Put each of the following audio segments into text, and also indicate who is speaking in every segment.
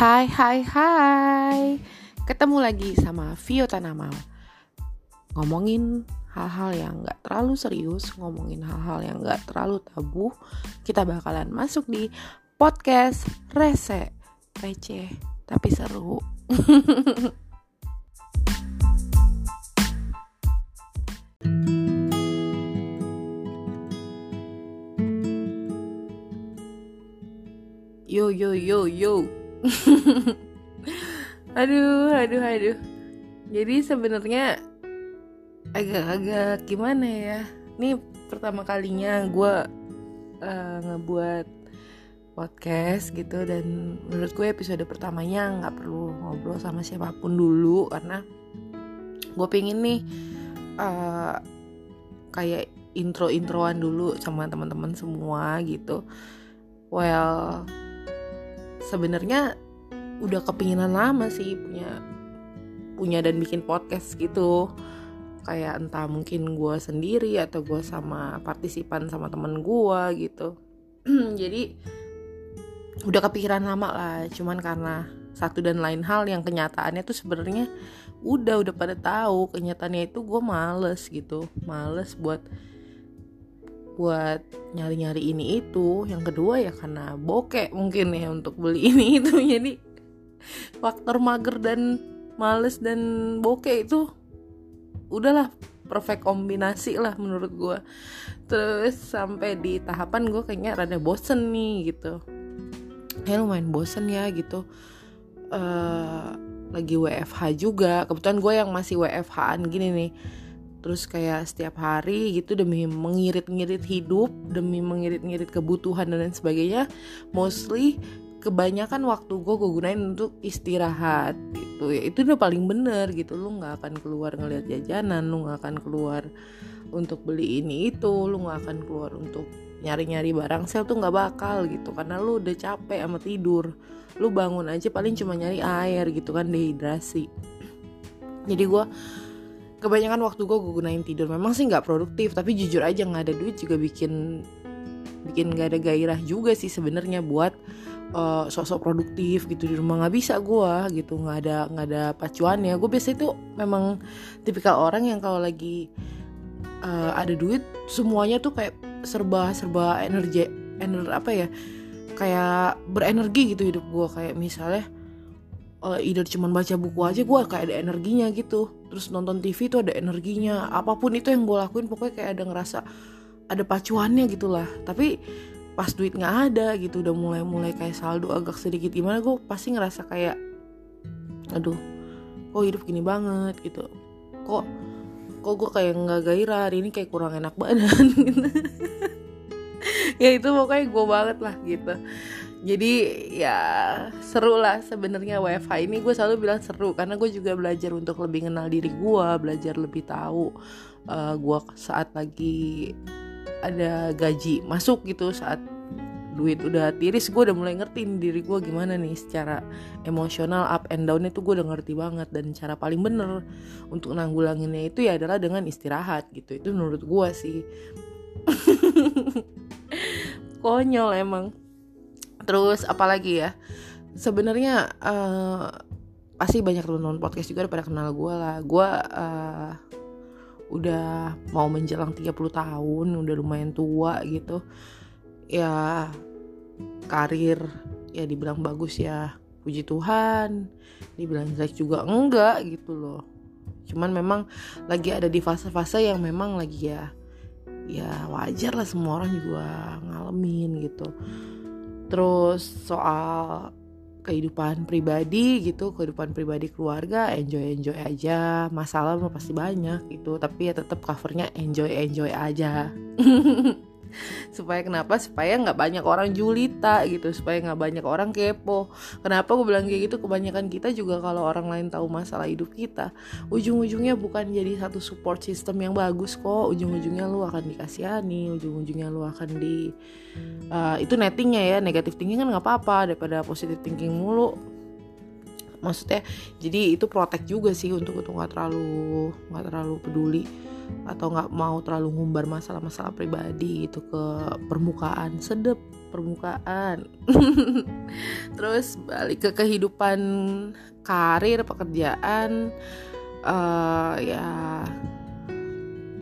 Speaker 1: Hai hai hai. Ketemu lagi sama Vio Tanamal Ngomongin hal-hal yang gak terlalu serius Ngomongin hal-hal yang gak terlalu tabu Kita bakalan masuk di podcast Rese Receh tapi seru. Yo yo yo yo aduh aduh aduh. Jadi sebenarnya agak-agak gimana ya? Ini pertama kalinya gue uh, ngebuat podcast gitu dan menurut gue episode pertamanya nggak perlu ngobrol sama siapa pun dulu karena gue pengen nih uh, kayak intro-introan dulu sama teman-teman semua gitu. Well sebenarnya udah kepinginan lama sih punya punya dan bikin podcast gitu. Kayak entah mungkin gue sendiri atau gue sama partisipan sama temen gue gitu. Jadi udah kepikiran lama lah. Cuman karena satu dan lain hal yang kenyataannya tuh sebenarnya udah udah pada tahu kenyataannya itu gue males gitu. Males buat buat nyari-nyari ini itu. Yang kedua ya karena bokek mungkin ya untuk beli ini itu. Jadi faktor mager dan males dan bokeh itu udahlah perfect kombinasi lah menurut gue terus sampai di tahapan gue kayaknya rada bosen nih gitu. Kayak lumayan bosen ya gitu. Uh, lagi WFH juga. Kebetulan gue yang masih WFH-an gini nih terus kayak setiap hari gitu demi mengirit-ngirit hidup demi mengirit-ngirit kebutuhan dan lain sebagainya mostly kebanyakan waktu gue gue gunain untuk istirahat gitu. Ya itu udah paling bener gitu. Lu nggak akan keluar ngeliat jajanan lu nggak akan keluar untuk beli ini itu lu nggak akan keluar untuk nyari-nyari barang sel tuh nggak bakal gitu. Karena lu udah capek sama tidur. Lu bangun aja paling cuma nyari air gitu kan dehidrasi. Jadi gue kebanyakan waktu gue gue gunain tidur. Memang sih nggak produktif tapi jujur aja nggak ada duit juga bikin bikin gak ada gairah juga sih sebenarnya buat uh, sosok produktif gitu di rumah. Nggak bisa gue gitu nggak ada nggak ada pacuannya. Gue biasa itu memang tipikal orang yang kalau lagi uh, ada duit semuanya tuh kayak serba serba energi energi apa ya kayak berenergi gitu hidup gue kayak misalnya uh, either cuman baca buku aja gue kayak ada energinya gitu terus nonton TV tuh ada energinya. Apa pun itu yang gue lakuin pokoknya kayak ada ngerasa ada pacuannya gitulah tapi pas duit nggak ada gitu udah mulai mulai kayak saldo agak sedikit gimana gue pasti ngerasa kayak aduh kok hidup gini banget gitu. Kok kok gue kayak nggak gairah hari ini kayak kurang enak badan. Gitu ya itu pokoknya gue banget lah gitu jadi ya seru lah sebenarnya WiFi ini. Gue selalu bilang seru karena gue juga belajar untuk lebih kenal diri gue belajar lebih tahu uh, gue saat lagi ada gaji masuk gitu saat duit udah tiris gue udah mulai ngerti diri gue gimana nih secara emosional up and down itu gue udah ngerti banget. Dan cara paling bener untuk nanggulanginnya itu ya adalah dengan istirahat gitu. Itu menurut gue sih. Konyol emang terus apalagi ya sebenarnya uh, pasti banyak teman-teman podcast juga pada kenal gue lah. Gue uh, udah mau menjelang 30 tahun udah lumayan tua gitu. Ya karir ya dibilang bagus ya puji Tuhan. Dibilang jelek juga enggak gitu loh. Cuman memang lagi ada di fase-fase yang memang lagi ya ya wajar lah semua orang juga ngalamin gitu terus soal kehidupan pribadi gitu kehidupan pribadi keluarga enjoy enjoy aja. Masalah mah pasti banyak gitu tapi ya tetap covernya enjoy enjoy aja supaya kenapa? Supaya nggak banyak orang julita gitu supaya nggak banyak orang kepo. Kenapa gue bilang kayak gitu? Kebanyakan kita juga kalau orang lain tahu masalah hidup kita ujung-ujungnya bukan jadi satu support system yang bagus kok. Ujung-ujungnya lu akan dikasihani ujung-ujungnya lu akan di uh, itu nettingnya ya negatif thinking kan nggak apa-apa. Daripada positif thinking mulu maksudnya jadi itu protek juga sih untuk untuk nggak terlalu nggak terlalu peduli atau nggak mau terlalu ngumbar masalah-masalah pribadi gitu ke permukaan sedep permukaan. Terus balik ke kehidupan karir pekerjaan uh, ya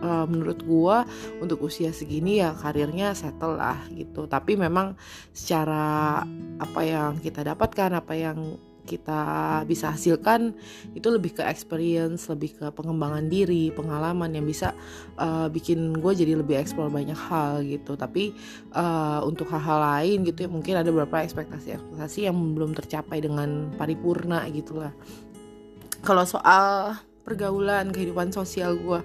Speaker 1: uh, menurut gue untuk usia segini ya karirnya settle lah gitu. Tapi memang secara apa yang kita dapatkan apa yang kita bisa hasilkan itu lebih ke experience, lebih ke pengembangan diri, pengalaman yang bisa uh, bikin gue jadi lebih explore banyak hal gitu. Tapi uh, untuk hal-hal lain gitu ya mungkin ada beberapa ekspektasi-ekspektasi yang belum tercapai dengan paripurna gitulah. Kalau soal pergaulan kehidupan sosial gue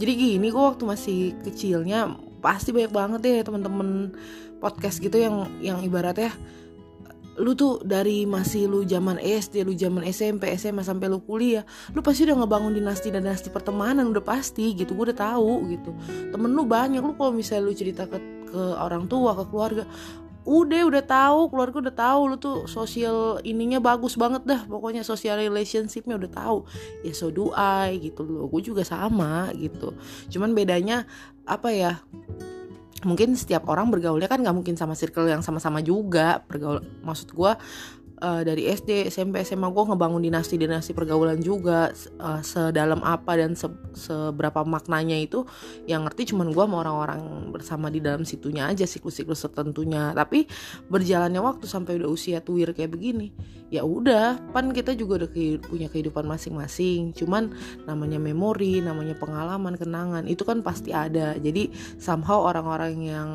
Speaker 1: jadi gini gue waktu masih kecilnya pasti banyak banget ya teman-teman podcast gitu yang yang ibaratnya lu tuh dari masih lu zaman SD, lu zaman SMP, SMA sampai lu kuliah, lu pasti udah ngebangun dinasti dan dinasti pertemanan udah pasti gitu. Gue udah tahu gitu. Temen lu banyak, lu kalau misalnya lu cerita ke ke orang tua, ke keluarga, udah udah tahu keluarga udah tahu lu tuh sosial ininya bagus banget dah pokoknya sosial relationshipnya udah tahu ya so do I gitu loh gue juga sama gitu cuman bedanya apa ya mungkin setiap orang bergaulnya kan nggak mungkin sama circle yang sama-sama juga. Bergaul maksud gue uh, dari SD, SMP, SMA gue ngebangun dinasti-dinasti pergaulan juga uh, sedalam apa dan se seberapa maknanya itu yang ngerti cuman gue sama orang-orang bersama di dalam situnya aja siklus-siklus tertentunya. Tapi berjalannya waktu sampai udah usia tuir kayak begini ya udah pan kita juga udah punya kehidupan masing-masing. Cuman namanya memori namanya pengalaman kenangan itu kan pasti ada. Jadi somehow orang-orang yang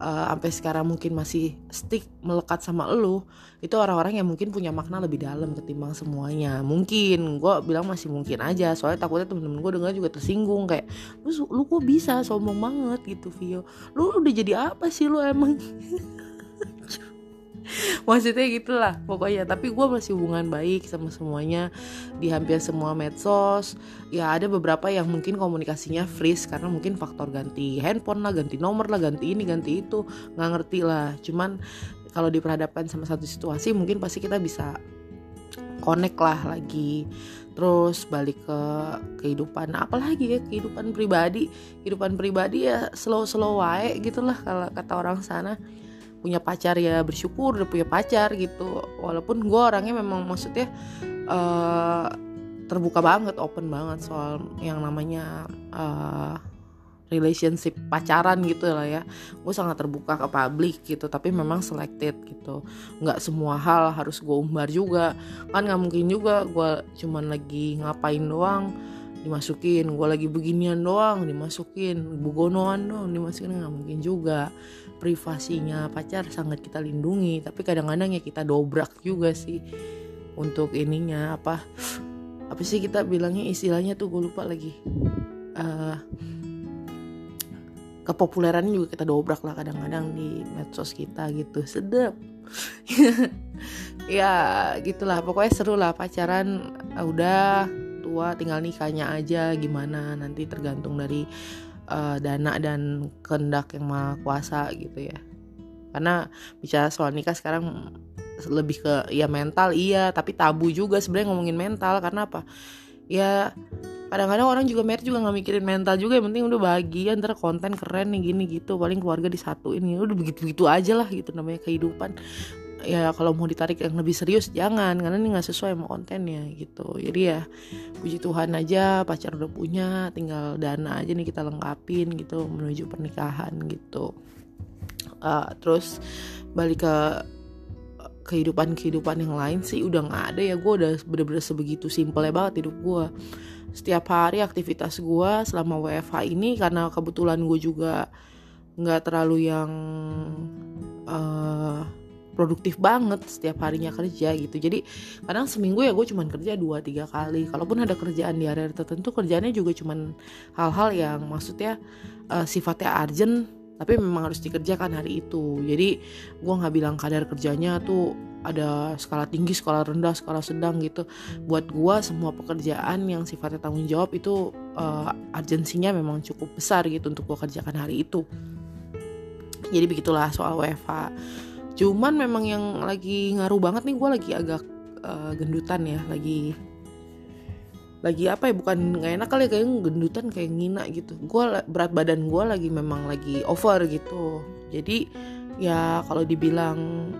Speaker 1: uh, sampai sekarang mungkin masih stick melekat sama lu itu orang-orang yang mungkin punya makna lebih dalam ketimbang semuanya. Mungkin gue bilang masih mungkin aja soalnya takutnya temen-temen gue dengar juga tersinggung kayak lu lu kok bisa sombong banget? Gitu Vio. Lu udah jadi apa sih lu emang maksudnya gitulah pokoknya. Tapi gue masih hubungan baik sama semuanya. Di hampir semua medsos. Ya ada beberapa yang mungkin komunikasinya freeze karena mungkin faktor ganti handphone lah ganti nomor lah ganti ini ganti itu. Nggak ngerti lah. Cuman kalau diperhadapkan sama satu situasi mungkin pasti kita bisa connect lah lagi. Terus balik ke kehidupan apalagi ya kehidupan pribadi. Kehidupan pribadi ya slow slow wae gitulah kalau kata orang sana punya pacar ya bersyukur udah punya pacar gitu. Walaupun gue orangnya memang maksudnya uh, terbuka banget open banget soal yang namanya uh, relationship pacaran gitu lah ya. Gue sangat terbuka ke publik gitu tapi memang selected gitu. Nggak semua hal harus gue umbar juga. Kan nggak mungkin juga gue cuman lagi ngapain doang dimasukin gue lagi beginian doang dimasukin bugonoan doang dimasukin nggak mungkin juga. Privasinya pacar sangat kita lindungi tapi kadang-kadang ya kita dobrak juga sih untuk ininya apa apa sih kita bilangnya istilahnya tuh gue lupa lagi. Uh, kepopulerannya juga kita dobrak lah kadang-kadang di medsos kita gitu sedap. Ya gitulah pokoknya seru lah pacaran udah tua tinggal nikahnya aja gimana? Nanti tergantung dari uh, dana dan kehendak yang maha kuasa gitu ya. Karena bicara soal nikah sekarang lebih ke ya mental iya. Tapi tabu juga sebenarnya ngomongin mental. Karena apa? Ya kadang-kadang orang juga merit juga nggak mikirin mental juga. Yang penting udah bahagia ntar konten keren nih gini gitu. Paling keluarga disatuin ini udah begitu begitu aja lah gitu namanya kehidupan ya kalau mau ditarik yang lebih serius jangan karena ini nggak sesuai sama kontennya gitu. Jadi ya puji Tuhan aja pacar udah punya tinggal dana aja nih kita lengkapin gitu menuju pernikahan gitu. Uh, terus balik ke kehidupan kehidupan yang lain sih udah nggak ada ya. Gue udah bener-bener sebegitu simple banget hidup gue setiap hari aktivitas gue selama WFH ini karena kebetulan gue juga nggak terlalu yang uh, produktif banget setiap harinya kerja gitu jadi kadang seminggu ya gue cuman kerja dua tiga kali kalaupun ada kerjaan di area tertentu kerjaannya juga cuman hal-hal yang maksudnya uh, sifatnya urgent tapi memang harus dikerjakan hari itu jadi gue nggak bilang kadar kerjanya tuh ada skala tinggi, skala rendah, skala sedang gitu. Buat gue semua pekerjaan yang sifatnya tanggung jawab itu uh, urgensinya memang cukup besar gitu untuk gue kerjakan hari itu. Jadi begitulah soal WFH. Cuman memang yang lagi ngaruh banget nih gue lagi agak uh, gendutan ya, lagi lagi apa ya bukan nggak enak kali ya, kayak gendutan kayak ngina gitu. Gue berat badan gue lagi memang lagi over gitu. Jadi ya kalau dibilang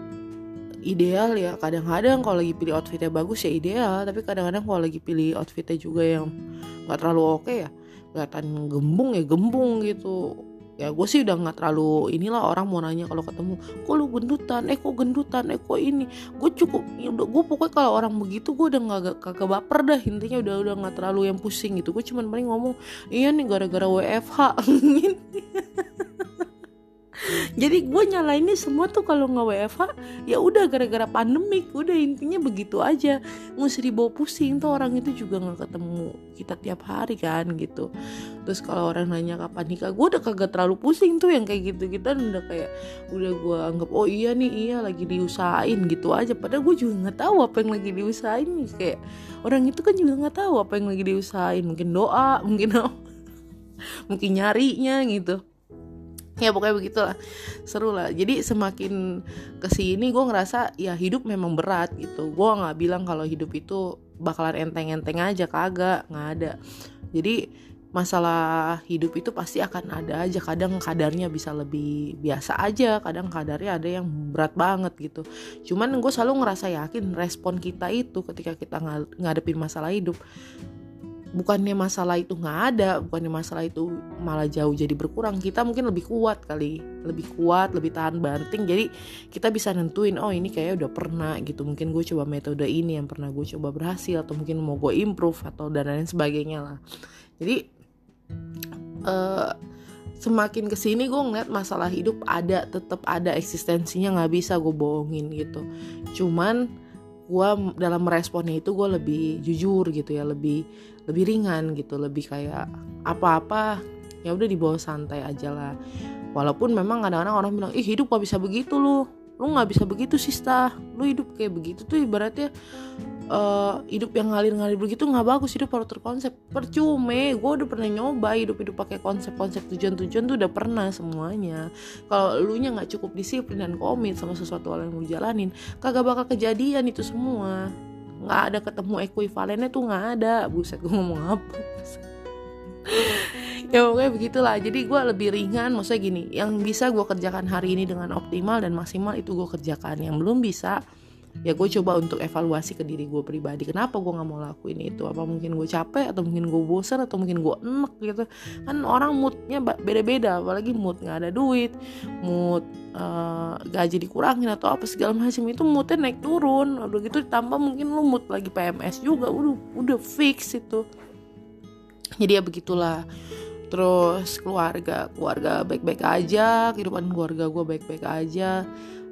Speaker 1: ideal ya kadang-kadang kalau lagi pilih outfitnya bagus ya ideal. Tapi kadang-kadang kalau lagi pilih outfitnya juga yang nggak terlalu oke okay ya kelihatan gembung ya gembung gitu ya gue sih udah nggak terlalu inilah orang mau nanya kalau ketemu kok lu gendutan? Eh kok gendutan? Eh kok ini? Gue cukup ya udah gue pokoknya kalau orang begitu gue udah nggak kagak baper dah intinya udah udah nggak terlalu yang pusing gitu. Gue cuman paling ngomong iya nih gara-gara WFH jadi gue nyalainnya semua tuh kalau nggak WFH ya udah gara-gara pandemik udah intinya begitu aja. Usah dibawa pusing tuh orang itu juga nggak ketemu kita tiap hari kan gitu. Terus kalau orang nanya kapan nikah gue udah kagak terlalu pusing tuh yang kayak gitu kita udah kayak udah gue anggap oh iya nih iya lagi diusahain gitu aja. Padahal gue juga nggak tahu apa yang lagi diusahain nih. Kayak orang itu kan juga nggak tahu apa yang lagi diusahain. Mungkin doa mungkin mungkin nyarinya gitu ya pokoknya begitulah. Seru lah. Jadi semakin ke sini gue ngerasa ya hidup memang berat gitu. Gue nggak bilang kalau hidup itu bakalan enteng-enteng aja kagak. Nggak ada. Jadi masalah hidup itu pasti akan ada aja. Kadang kadarnya bisa lebih biasa aja. Kadang kadarnya ada yang berat banget gitu. Cuman gue selalu ngerasa yakin respon kita itu ketika kita ngadepin masalah hidup bukannya masalah itu nggak ada bukannya masalah itu malah jauh jadi berkurang. Kita mungkin lebih kuat kali lebih kuat lebih tahan banting. Jadi kita bisa nentuin oh ini kayak udah pernah gitu. Mungkin gue coba metode ini yang pernah gue coba berhasil atau mungkin mau gue improve atau dan lain sebagainya lah. Jadi uh, semakin ke sini gue ngeliat masalah hidup ada tetap ada eksistensinya nggak bisa gue bohongin gitu. Cuman gue dalam meresponnya itu gue lebih jujur gitu ya lebih lebih ringan gitu lebih kayak apa-apa ya udah dibawa santai aja lah. Walaupun memang kadang-kadang orang bilang ih hidup gak bisa begitu loh lu nggak bisa begitu sista lu hidup kayak begitu tuh ibaratnya uh, hidup yang ngalir-ngalir begitu nggak bagus hidup harus terkonsep. Percuma gue udah pernah nyoba hidup hidup pakai konsep-konsep tujuan-tujuan tuh udah pernah semuanya. Kalau lu nya nggak cukup disiplin dan komit sama sesuatu hal yang lu jalanin kagak bakal kejadian itu semua. Nggak ada ketemu ekuivalennya tuh nggak ada. Buset gue ngomong apa ya pokoknya begitulah. Jadi gue lebih ringan. Maksudnya gini yang bisa gue kerjakan hari ini dengan optimal dan maksimal itu gue kerjakan. Yang belum bisa ya gue coba untuk evaluasi ke diri gue pribadi. Kenapa gue nggak mau lakuin itu? Apa mungkin gue capek atau mungkin gue bosan atau mungkin gue enek gitu? Kan orang moodnya beda-beda. Apalagi mood nggak ada duit mood uh, gaji dikurangin atau apa segala macam. Itu moodnya naik turun. Udah gitu ditambah mungkin lu mood lagi PMS juga. Udah udah fix itu jadi ya begitulah. Terus keluarga keluarga baik-baik aja kehidupan keluarga gue baik-baik aja.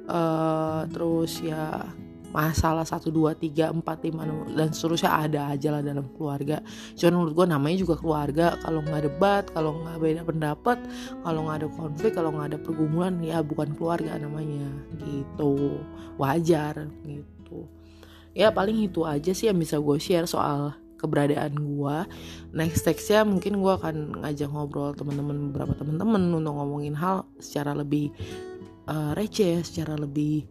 Speaker 1: Uh, terus ya masalah satu dua tiga empat lima dan seterusnya ada aja lah dalam keluarga. Cuman menurut gue namanya juga keluarga. Kalau nggak debat kalau nggak beda pendapat kalau nggak ada konflik kalau nggak ada pergumulan ya bukan keluarga namanya. Gitu. Wajar gitu. Ya paling itu aja sih yang bisa gue share soal keberadaan gue next textnya mungkin gue akan ngajak ngobrol teman-teman beberapa teman-teman untuk ngomongin hal secara lebih uh, receh secara lebih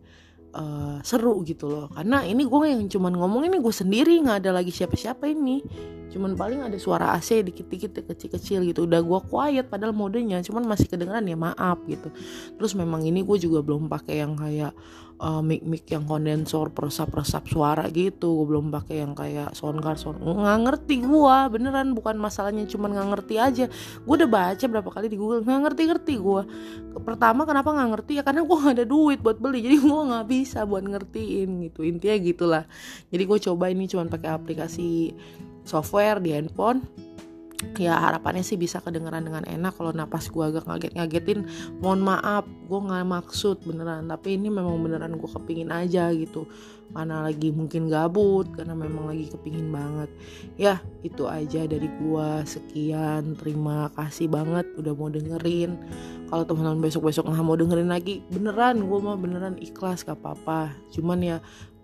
Speaker 1: uh, seru gitu loh. Karena ini gue yang cuman ngomong ini gue sendiri nggak ada lagi siapa-siapa ini. Cuman paling ada suara AC dikit-dikit kecil-kecil gitu. Udah gue quiet padahal modenya cuman masih kedengeran ya maaf gitu. Terus memang ini gue juga belum pakai yang kayak uh, mic mic yang kondensor peresap-peresap suara gitu. Gue belum pakai yang kayak soundcard sound nggak ngerti gue beneran bukan masalahnya cuman nggak ngerti aja. Gue udah baca berapa kali di Google nggak ngerti-ngerti gue pertama kenapa nggak ngerti? Ya karena gue nggak ada duit buat beli jadi gue nggak bisa buat ngertiin gitu. Intinya gitulah. Jadi gue coba ini cuman pakai aplikasi software di handphone ya harapannya sih bisa kedengeran dengan enak. Kalau napas gue agak ngaget-ngagetin mohon maaf gue nggak maksud beneran. Tapi ini memang beneran gue kepingin aja gitu. Karena lagi mungkin gabut karena memang lagi kepingin banget. Ya itu aja dari gue sekian terima kasih banget udah mau dengerin. Kalau teman-teman besok-besok nggak mau dengerin lagi beneran gue mah beneran ikhlas gak apa-apa. Cuman ya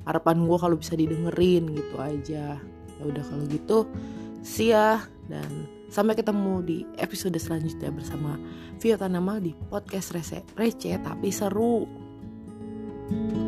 Speaker 1: harapan gue kalau bisa didengerin gitu aja. Ya udah kalau gitu see ya dan sampai ketemu di episode selanjutnya bersama Vio Tanamal di podcast Receh, Receh tapi seru. thank you